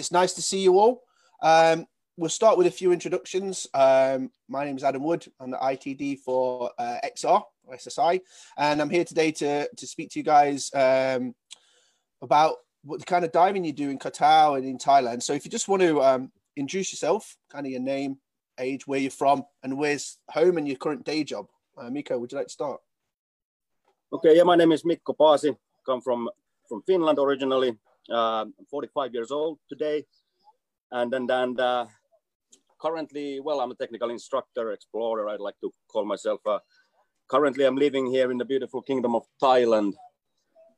It's nice to see you all. Um, we'll start with a few introductions. Um, my name is Adam Wood. I'm the ITD for uh, XR or SSI, and I'm here today to to speak to you guys um, about what the kind of diving you do in Koh Tao and in Thailand. So if you just want to um, introduce yourself, kind of your name, age, where you're from, and where's home and your current day job. Uh, Mikko, would you like to start? Okay, yeah, my name is Mikko Paasi. Come from from Finland originally. I'm 45 years old today, and and and uh, currently, well, I'm a technical instructor, explorer. I'd like to call myself. Uh, currently, I'm living here in the beautiful kingdom of Thailand,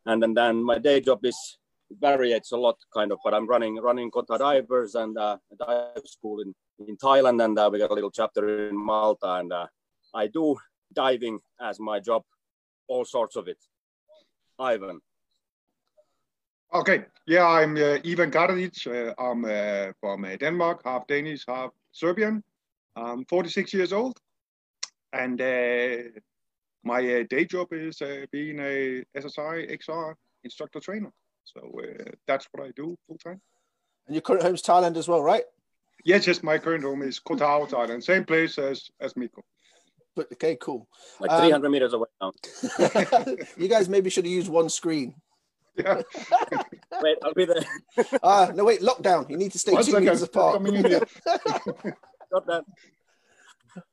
and and then my day job is varies a lot, kind of. But I'm running running Koh Tao Divers and uh, a dive school in in Thailand, and uh, we got a little chapter in Malta, and uh, I do diving as my job, all sorts of it. Ivan. Okay, yeah, I'm uh, Ivan Karadžić. Uh, I'm uh, from uh, Denmark, half Danish, half Serbian. I'm 46 years old, and uh, my uh, day job is being a SSI XR instructor trainer. So that's what I do full time. And your current home is Thailand as well, right? Yes, yes, my current home is Koh Tao, Thailand, same place as as Mikko. But okay, cool. Like 300 um, meters away now. you guys maybe should have used one screen. Yeah. wait, I'll be there. Ah, uh, no, wait, lockdown. You need to stay one two meters apart. Got that.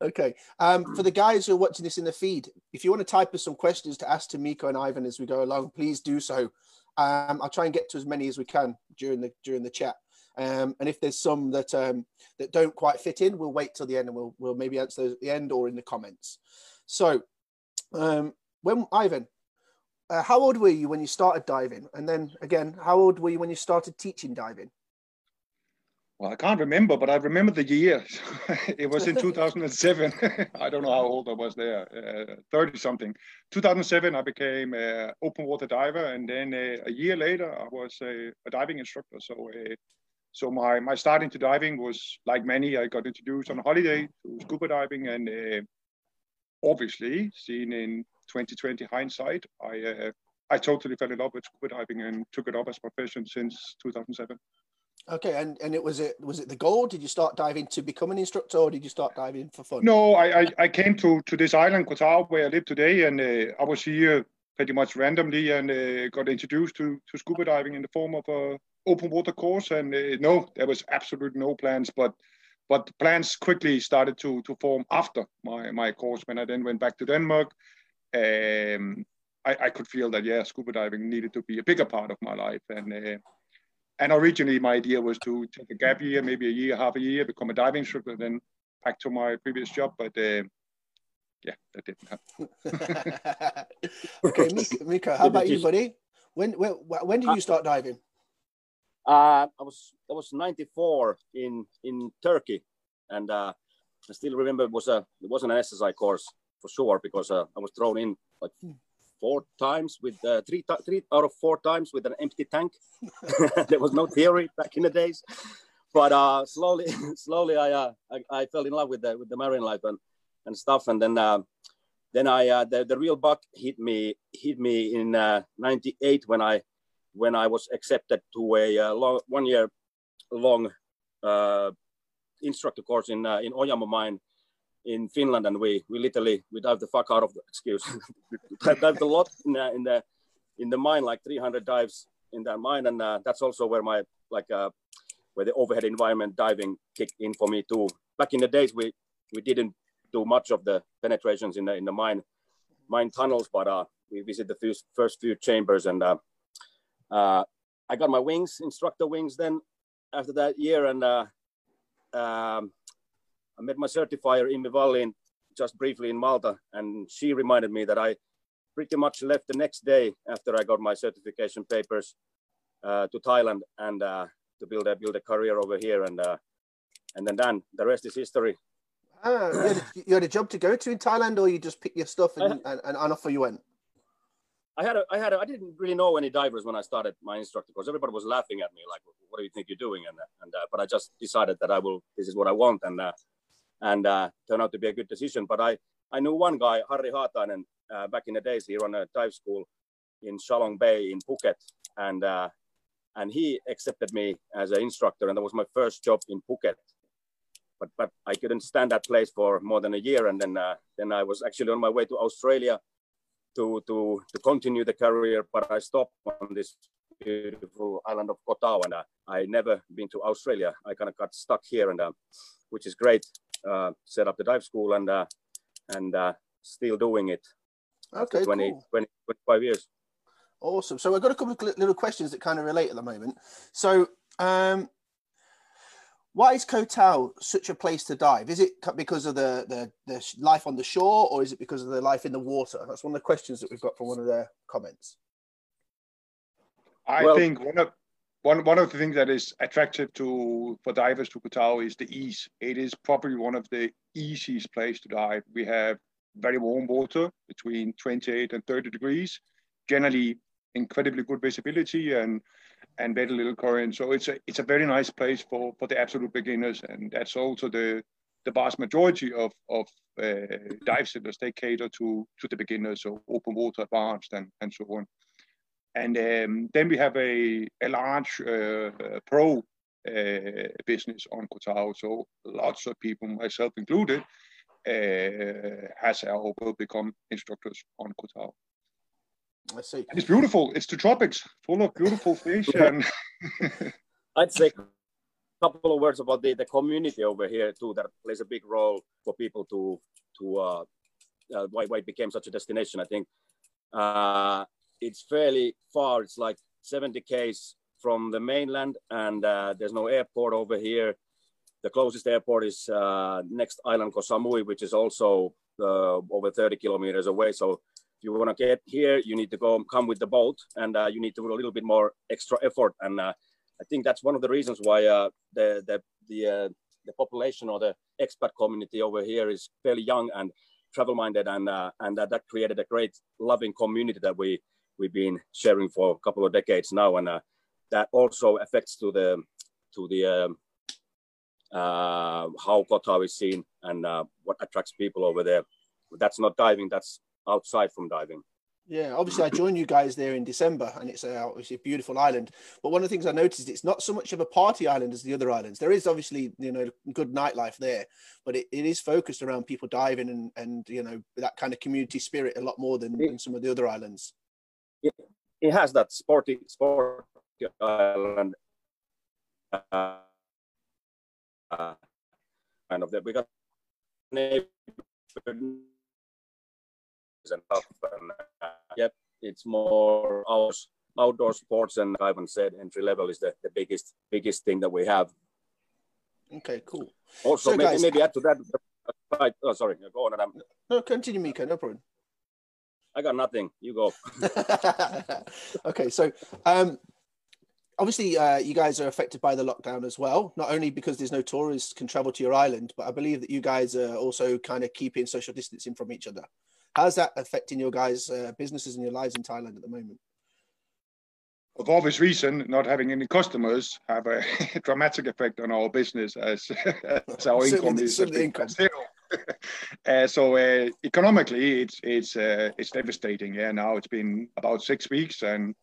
Okay. Um, for the guys who are watching this in the feed, if you want to type us some questions to ask to Mikko and Ivan as we go along, please do so. Um, I'll try and get to as many as we can during the during the chat. Um, and if there's some that um, that don't quite fit in, we'll wait till the end and we'll we'll maybe answer those at the end or in the comments. So, um, when Ivan, uh, how old were you when you started diving? And then again, how old were you when you started teaching diving? Well, I can't remember, but I remember the year. it was in 2007. I don't know how old I was there, uh, 30 something. 2007, I became an open water diver, and then uh, a year later, I was a, a diving instructor. So, uh, so my my starting to diving was like many. I got introduced on a holiday to scuba diving, and uh, obviously, seen in 2020 hindsight, I uh, I totally fell in love with scuba diving and took it up as a profession since 2007. Okay, and and it was it was it the goal? Did you start diving to become an instructor, or did you start diving for fun? No, I I, I came to to this island, Tao, where I live today, and uh, I was here pretty much randomly and uh, got introduced to to scuba diving in the form of a open water course. And uh, no, there was absolutely no plans, but but plans quickly started to to form after my my course when I then went back to Denmark um, I, I, could feel that yeah, scuba diving needed to be a bigger part of my life. And uh, and originally my idea was to take a gap year, maybe a year, half a year, become a diving instructor, then back to my previous job. But uh, yeah, that didn't happen. okay, Mikko, how about you, buddy? When when when did you start diving? Uh, I was I was 94 in in Turkey, and uh, I still remember it was a it wasn't an SSI course for sure because uh, I was thrown in like hmm. four times with uh, three, three out of four times with an empty tank. there was no theory back in the days, but uh, slowly, slowly I, uh, I, I fell in love with the with the marine life and, and stuff, and then uh, then I uh, the, the real bug hit me hit me in '98 when I when I was accepted to a long, one year long instructor course in in Ojamo mine in Finland, and we we literally we dive the fuck out of the excuse. dived a lot in the, in the in the mine, like 300 dives in that mine, and uh, that's also where my like uh, where the overhead environment diving kicked in for me too. Back in the days, we we didn't do much of the penetrations in the in the mine mine tunnels, but uh, we visited the first, first few chambers, and uh, uh, I got my wings, instructor wings, then after that year, and uh, um, I met my certifier, Imi Vallin, just briefly in Malta, and she reminded me that I pretty much left the next day after I got my certification papers uh, to Thailand and uh, to build a build a career over here, and uh, and then then the rest is history. Ah, you, had a, you had, a, job to go to in Thailand, or you just picked your stuff and, and, and off you went? I had a, I had a, I didn't really know any divers when I started my instructor because everybody was laughing at me like, "What do you think you're doing?" And and uh, but I just decided that I will. This is what I want, and uh, and uh, turned out to be a good decision. But I, I knew one guy, Harry Haatainen, uh, back in the days. He ran a dive school in Chalong Bay in Phuket, and uh, and he accepted me as an instructor, and that was my first job in Phuket. But but I couldn't stand that place for more than a year, and then uh, then I was actually on my way to Australia to to to continue the career, but I stopped on this beautiful island of Koh Tao, and uh, I never been to Australia. I kind of got stuck here, and uh, which is great. Uh, set up the dive school, and uh, and uh, still doing it. Okay, 20, cool. 20, 25 years. Awesome. So I've got a couple of little questions that kind of relate at the moment. So, um, why is Koh Tao such a place to dive? Is it because of the, the the life on the shore, or is it because of the life in the water? That's one of the questions that we've got from one of their comments. I Well- think one of one one of the things that is attractive to for divers to Koh is the ease. It is probably one of the easiest place to dive. We have very warm water between 28 and 30 degrees, generally incredibly good visibility and and very little current. So it's a it's a very nice place for for the absolute beginners, and that's also the the vast majority of of uh, dive centers they cater to to the beginners, so open water, advanced, and and so on. And um, then we have a, a large uh, uh, pro uh, business on Koh Tao. So lots of people, myself included, uh, has or will become instructors on Koh Tao. I see. And it's beautiful. It's the tropics, full of beautiful fish. and I'd say a couple of words about the, the community over here too that plays a big role for people to to uh, uh, why, why it became such a destination. I think uh, it's fairly far. It's like 70 k's from the mainland, and uh, there's no airport over here. The closest airport is uh, next island, Koh Samui, which is also uh, over 30 kilometers away. So if you want to get here, you need to go come with the boat, and uh, you need to do a little bit more extra effort. And uh, I think that's one of the reasons why uh, the the the, uh, the population or the expat community over here is fairly young and travel minded, and uh, and that, that created a great loving community that we we've been sharing for a couple of decades now, and uh, that also affects to the to the um, uh, how Tao is seen and uh, what attracts people over there. That's not diving. That's outside from diving. Yeah, obviously I joined you guys there in December, and it's a, obviously a beautiful island. But one of the things I noticed, it's not so much of a party island as the other islands. There is obviously you know good nightlife there, but it, it is focused around people diving and and you know that kind of community spirit a lot more than, than some of the other islands. It has that sporty sporty island. Uh, uh, kind of got neighbors and. And, uh, yep, it's more out, outdoor sports, and Ivan said entry level is the, the biggest biggest thing that we have. Okay, cool. Also, So, maybe, guys- maybe add to that. Right, oh, sorry, go on. Adam. No, continue, Mikko. No problem. I got nothing. You go. okay, so um, obviously uh, you guys are affected by the lockdown as well. Not only because there's no tourists can travel to your island, but I believe that you guys are also kind of keeping social distancing from each other. How's that affecting your guys' uh, businesses and your lives in Thailand at the moment? of obvious reason, not having any customers have a dramatic effect on our business as, as our income is income. zero. uh, so uh, economically, it's it's uh, it's devastating. Yeah, now it's been about six weeks, and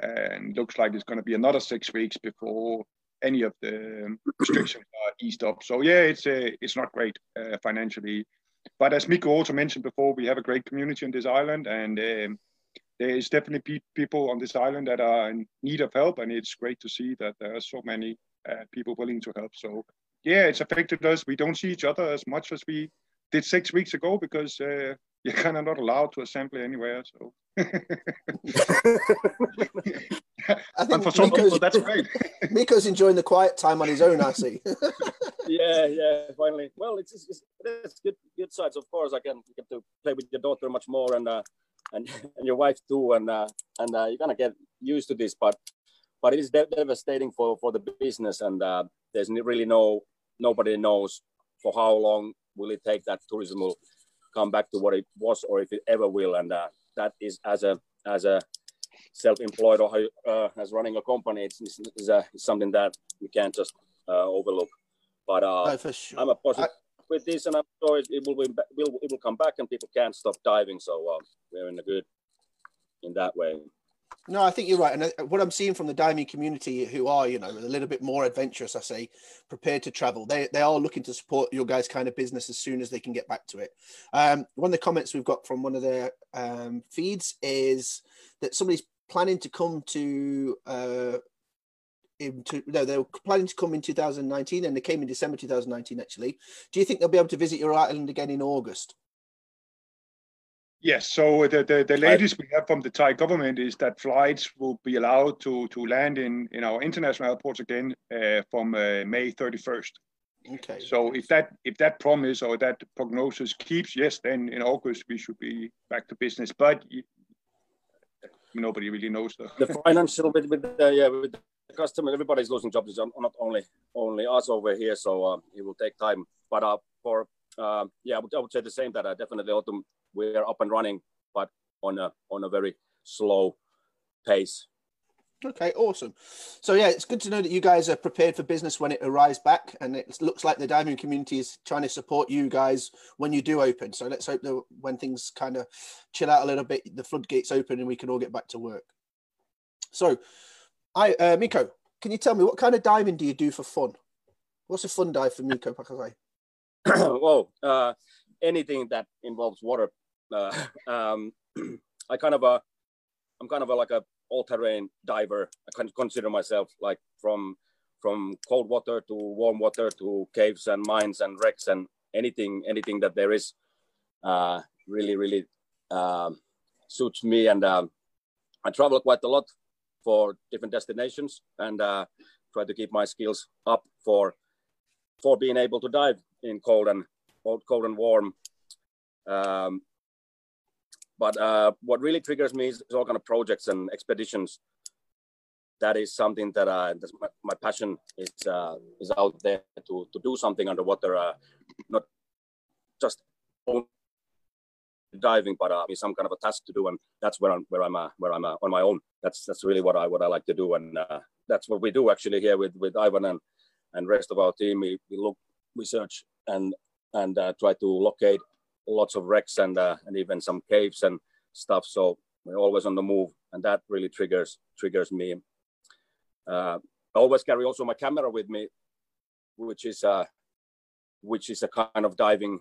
and looks like it's going to be another six weeks before any of the restrictions are eased up. So yeah, it's uh, it's not great uh, financially. But as Mikko also mentioned before, we have a great community on this island, and um, there is definitely pe- people on this island that are in need of help, and it's great to see that there are so many uh, people willing to help. So yeah, it's affected us. We don't see each other as much as we did six weeks ago because uh, you're kind of not allowed to assemble anywhere. So, I and for some Mikko's, people, that's great. Mikko's enjoying the quiet time on his own, I see. yeah, yeah. Finally, well, it's it's, it's good good sides. Of course, I can get to play with your daughter much more, and uh, and and your wife too, and uh, and uh, you're gonna get used to this. But but it is devastating for for the business, and uh, there's really no nobody knows for how long will it take that tourism will come back to what it was, or if it ever will. And uh, that is as a as a self-employed or uh, as running a company, it's, it's, it's, uh, it's something that we can't just uh, overlook. But uh, no, sure. I'm a positive with this, and I'm sure it, it will, be, will it will come back, and people can't stop diving. So uh, we're in a good in that way. No, I think you're right. And uh, what I'm seeing from the diving community who are, you know, a little bit more adventurous, I say, prepared to travel, they, they are looking to support your guys' kind of business as soon as they can get back to it. Um, one of the comments we've got from one of their um, feeds is that somebody's planning to come to, uh, into, no, they were planning to come in 2019 and they came in December 2019, actually. Do you think they'll be able to visit your island again in August? Yes. So the, the, the latest we have from the Thai government is that flights will be allowed to, to land in, in our international airports again uh, from uh, May 31st. Okay. So if that if that promise or that prognosis keeps, yes, then in August we should be back to business. But nobody really knows the, the financial with with the, yeah with the customer. Everybody's losing jobs. Not only only us over here. So uh, it will take time. But uh, for uh, yeah, I would, I would say the same that uh, definitely autumn we are up and running, but on a on a very slow pace. Okay, awesome. So yeah, it's good to know that you guys are prepared for business when it arrives back, and it looks like the diving community is trying to support you guys when you do open. So let's hope that when things kind of chill out a little bit, the floodgates open and we can all get back to work. So, I uh, Mikko, can you tell me what kind of diving do you do for fun? What's a fun dive for Mikko? well, uh, anything that involves water uh, um, I kind of a, I'm kind of a, like a all-terrain diver. I can consider myself like from from cold water to warm water to caves and mines and wrecks and anything anything that there is uh, really really um, suits me. And um, I travel quite a lot for different destinations and uh, try to keep my skills up for for being able to dive in cold and cold and warm um, but uh, what really triggers me is, all kind of projects and expeditions. That is something that uh, my, my passion is uh, is out there to to do something underwater, uh, not just diving, but uh, some kind of a task to do, and that's where I'm where I'm uh, where I'm uh, on my own. That's that's really what I what I like to do, and uh, that's what we do actually here with with Ivan and and rest of our team. We, we look, we search, and and uh, try to locate lots of wrecks and uh, and even some caves and stuff. So we're always on the move, and that really triggers triggers me. Uh, I always carry also my camera with me, which is uh, which is a kind of diving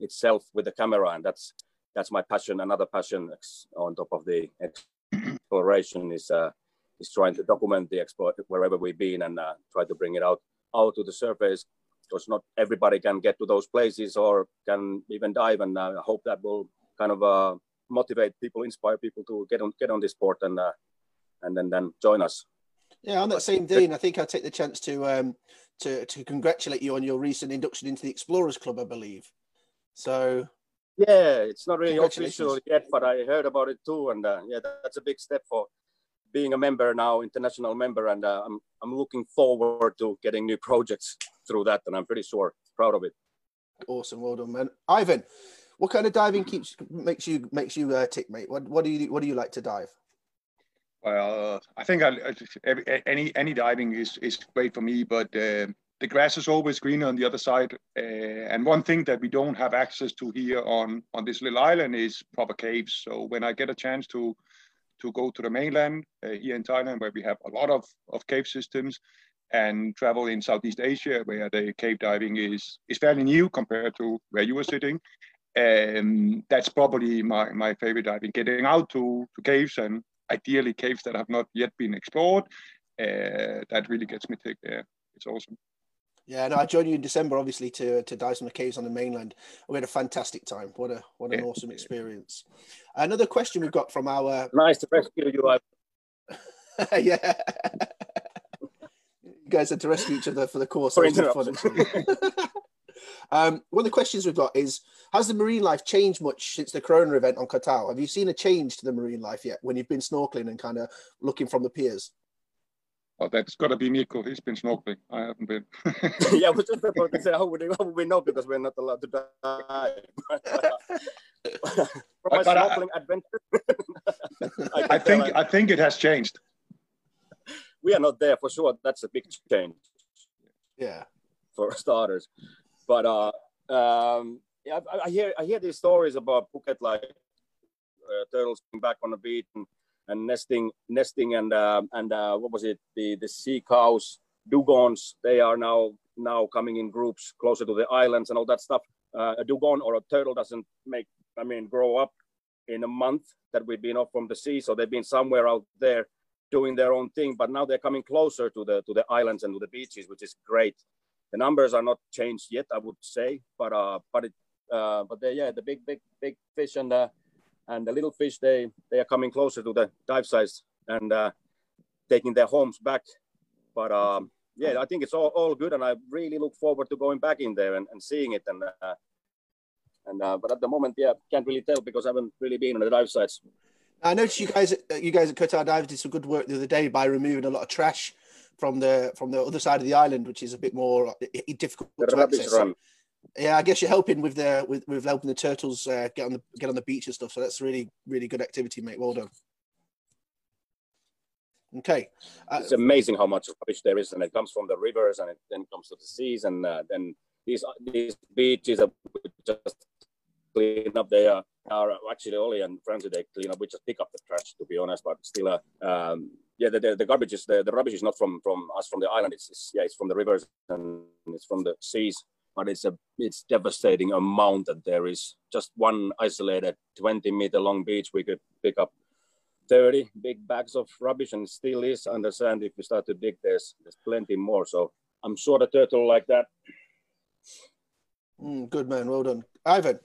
itself with the camera, and that's that's my passion. Another passion on top of the exploration is uh, is trying to document the export wherever we've been and uh, try to bring it out out to the surface because not everybody can get to those places or can even dive. And uh, I hope that will kind of uh, motivate people, inspire people to get on get on this sport and uh, and then then join us. Yeah, on that same day, and I think I'll take the chance to um, to to congratulate you on your recent induction into the Explorers Club, I believe. So. Yeah, it's not really official yet, but I heard about it too, and uh, yeah, that's a big step for being a member now, international member, and uh, I'm I'm looking forward to getting new projects through that, and I'm pretty sure proud of it. Awesome, well done, man. Ivan, what kind of diving keeps makes you makes you uh, tick, mate? What what do you what do you like to dive? Well, I think I, any any diving is is great for me, but uh, the grass is always greener on the other side. Uh, and one thing that we don't have access to here on on this little island is proper caves. So when I get a chance to to go to the mainland uh, here in Thailand, where we have a lot of, of cave systems, and travel in Southeast Asia, where the cave diving is, is fairly new compared to where you were sitting. And that's probably my, my favorite diving, getting out to, to caves and ideally caves that have not yet been explored. Uh, that really gets me ticked there. It's awesome. Yeah, no, I joined you in December, obviously, to to dive the caves on the mainland. We had a fantastic time. What a what an yeah. awesome experience. Another question we've got from our nice to rescue you. yeah, you guys had to rescue each other for the course. For fun, um, one of the questions we've got is: Has the marine life changed much since the Corona event on Koh Have you seen a change to the marine life yet when you've been snorkeling and kind of looking from the piers? Oh, that's got to be Mikko. He's been snorkeling. I haven't been. yeah, I was just about to say, how would, how would we know because we're not allowed to dive? From my snorkeling I, adventure. I, I think I think it has changed. We are not there for sure. That's a big change. Yeah. For starters, but uh, um, yeah, I, I hear I hear these stories about Phuket, like uh, turtles coming back on the beach and and nesting, nesting, and uh, and uh, what was it? The the sea cows, dugongs. They are now now coming in groups closer to the islands and all that stuff. Uh, a dugong or a turtle doesn't make, I mean, grow up in a month that we've been off from the sea. So they've been somewhere out there doing their own thing, but now they're coming closer to the to the islands and to the beaches, which is great. The numbers are not changed yet, I would say, but uh, but it, uh, but they, yeah, the big big big fish and the and the little fish they they are coming closer to the dive size and uh, taking their homes back. But um, yeah, I think it's all, all good, and I really look forward to going back in there and, and seeing it. And uh, and uh, but at the moment, yeah, can't really tell because I haven't really been on the dive sites. I noticed you guys, you guys at Koh Tao Dive did some good work the other day by removing a lot of trash from the from the other side of the island, which is a bit more difficult the to access. Yeah, I guess you're helping with the with, with helping the turtles uh, get on the get on the beach and stuff. So that's really really good activity, mate. Well done. Okay, uh, it's amazing how much rubbish there is, and it comes from the rivers, and it then comes to the seas, and uh, then these these beaches are just clean up. They are, are actually Ollie and friends they clean up. We just pick up the trash, to be honest, but still, uh, um, yeah, the, the, the, garbage is the, the rubbish is not from from us from the island. It's, it's yeah, it's from the rivers and it's from the seas but it's a it's devastating amount that there is. Just one isolated 20 meter long beach we could pick up 30 big bags of rubbish and still is under sand if we start to dig there's there's plenty more. So i'm sure the turtle like that. Mm, good man. Well done. Ivan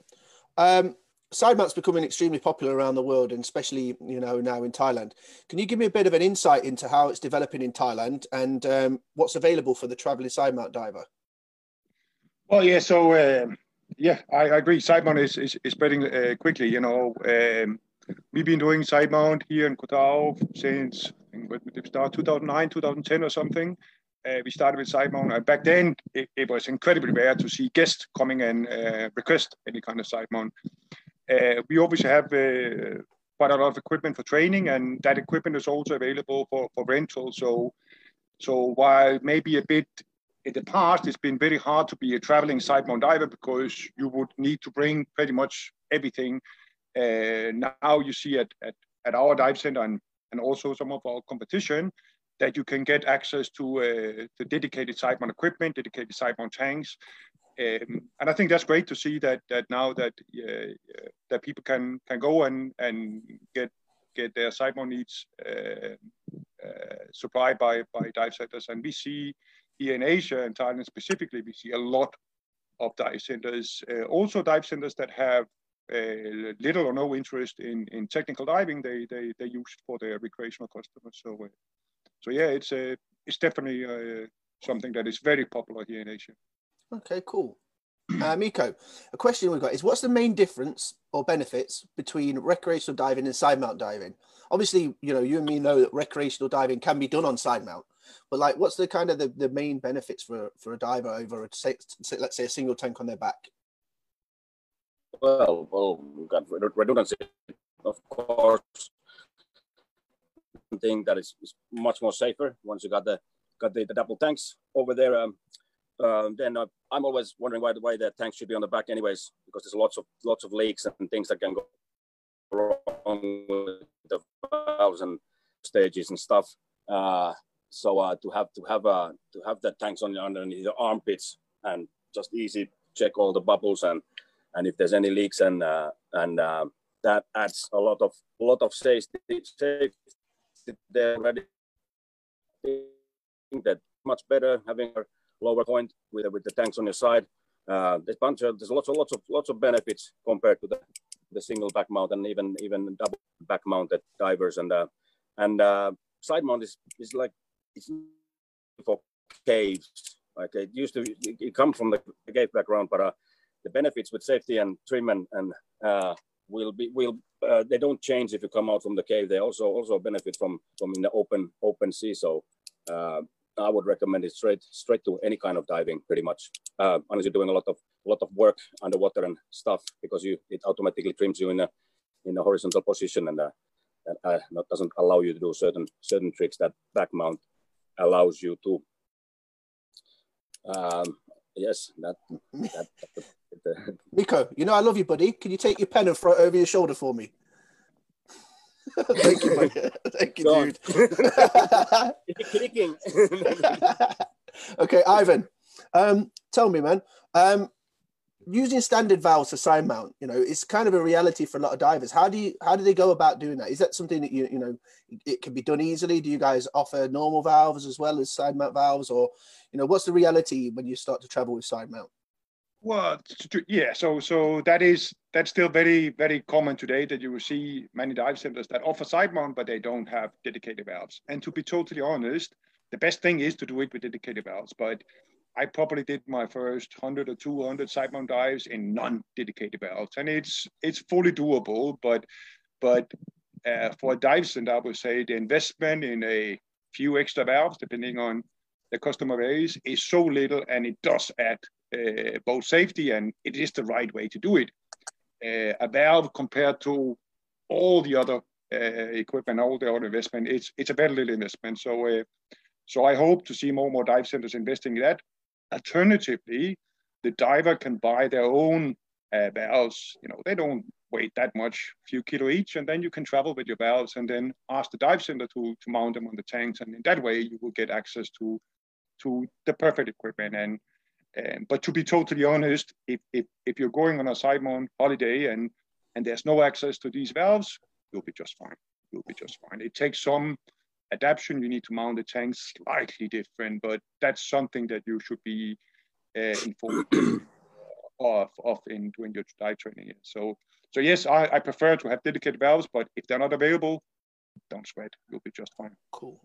um, side mounts becoming extremely popular around the world and especially you know now in thailand. Can you give me a bit of an insight into how it's developing in thailand and um, what's available for the traveling side mount diver well, yeah. So um, yeah, I, I, agree. Side mount is is, is spreading uh, quickly. You know, um, we've been doing side mount here in Koh Tao since start? 2009, 2010 or something. Uh, we started with side mount, and back then it, it, was incredibly rare to see guests coming and uh, request any kind of side mount. Uh, we obviously have uh, quite a lot of equipment for training, and that equipment is also available for, for rental. So, so while maybe a bit in the past, it's been very hard to be a traveling side mount diver because you would need to bring pretty much everything. Uh, now you see at, at, at our dive center and, and also some of our competition that you can get access to uh, the dedicated side mount equipment, dedicated side mount tanks. Um, and I think that's great to see that that now that uh, that people can can go and and get get their mount needs uh, uh, supplied by by dive centers, and we see here in Asia and Thailand specifically, we see a lot of dive centers, uh, also dive centers that have uh, little or no interest in, in technical diving. They, they, they use for their recreational customers. So, uh, so yeah, it's, uh, it's definitely uh, something that is very popular here in Asia. Okay, cool. Uh, Mikko, a question we've got is what's the main difference or benefits between recreational diving and side mount diving? Obviously, you know, you and me know that recreational diving can be done on side mount, but like, what's the kind of the, the main benefits for for a diver over a let's say a single tank on their back? Well, well, we've got redundancy, of course. Thing that is, is much more safer once you got the got the, the double tanks over there. Um, uh, then uh, I'm always wondering why why the tanks should be on the back, anyways, because there's lots of lots of leaks and things that can go wrong with the valves and stages and stuff. Uh, so uh, to have to have uh, to have the tanks on underneath the armpits and just easy check all the bubbles and and if there's any leaks and uh, and uh, that adds a lot of a lot of safety safety there already. That much better having a lower point with with the tanks on your side. Uh, there's bunch of there's lots of lots of lots of benefits compared to the the single back mount and even even double back mounted divers and uh, and uh, side mount is is like it's for caves. Like it used to, it, comes from the cave background, but uh, the benefits with safety and trim and, and uh, will be will uh, they don't change if you come out from the cave. They also also benefit from from in the open open sea. So uh, I would recommend it straight straight to any kind of diving, pretty much, uh, unless you're doing a lot of lot of work underwater and stuff, because you it automatically trims you in a in a horizontal position and uh, uh, doesn't allow you to do certain certain tricks that back mount allows you to. Um, yes, that. that, that Mikko, you know I love you, buddy. Can you take your pen and throw it over your shoulder for me? Thank you, mate. Thank you, Go dude. Clicking. okay, Ivan. Um, tell me, man. Um, using standard valves for side mount, you know, it's kind of a reality for a lot of divers. How do you how do they go about doing that? Is that something that you you know it can be done easily? Do you guys offer normal valves as well as side mount valves, or you know, what's the reality when you start to travel with side mount? Well, yeah. So, so that is that's still very, very common today that you will see many dive centers that offer side mount, but they don't have dedicated valves. And to be totally honest, the best thing is to do it with dedicated valves. But I probably did my first 100 or 200 side mount dives in non-dedicated valves, and it's it's fully doable. But but uh, for a dive center, I would say the investment in a few extra valves, depending on the customer base, is so little, and it does add uh, both safety and it is the right way to do it. Uh, a valve compared to all the other uh, equipment, all the other investment, it's it's a very little investment. So uh, so I hope to see more and more dive centers investing in that. Alternatively, the diver can buy their own uh, valves. You know, they don't weigh that much, few kilo each, and then you can travel with your valves and then ask the dive center to to mount them on the tanks, and in that way you will get access to to the perfect equipment. And um, but to be totally honest, if, if if you're going on a side mount holiday and and there's no access to these valves, you'll be just fine. You'll be just fine. It takes some adaptation. You need to mount the tanks slightly different, but that's something that you should be uh, informed of, of in doing your dive training. So, so yes, I, I prefer to have dedicated valves, but if they're not available, don't sweat. You'll be just fine. Cool.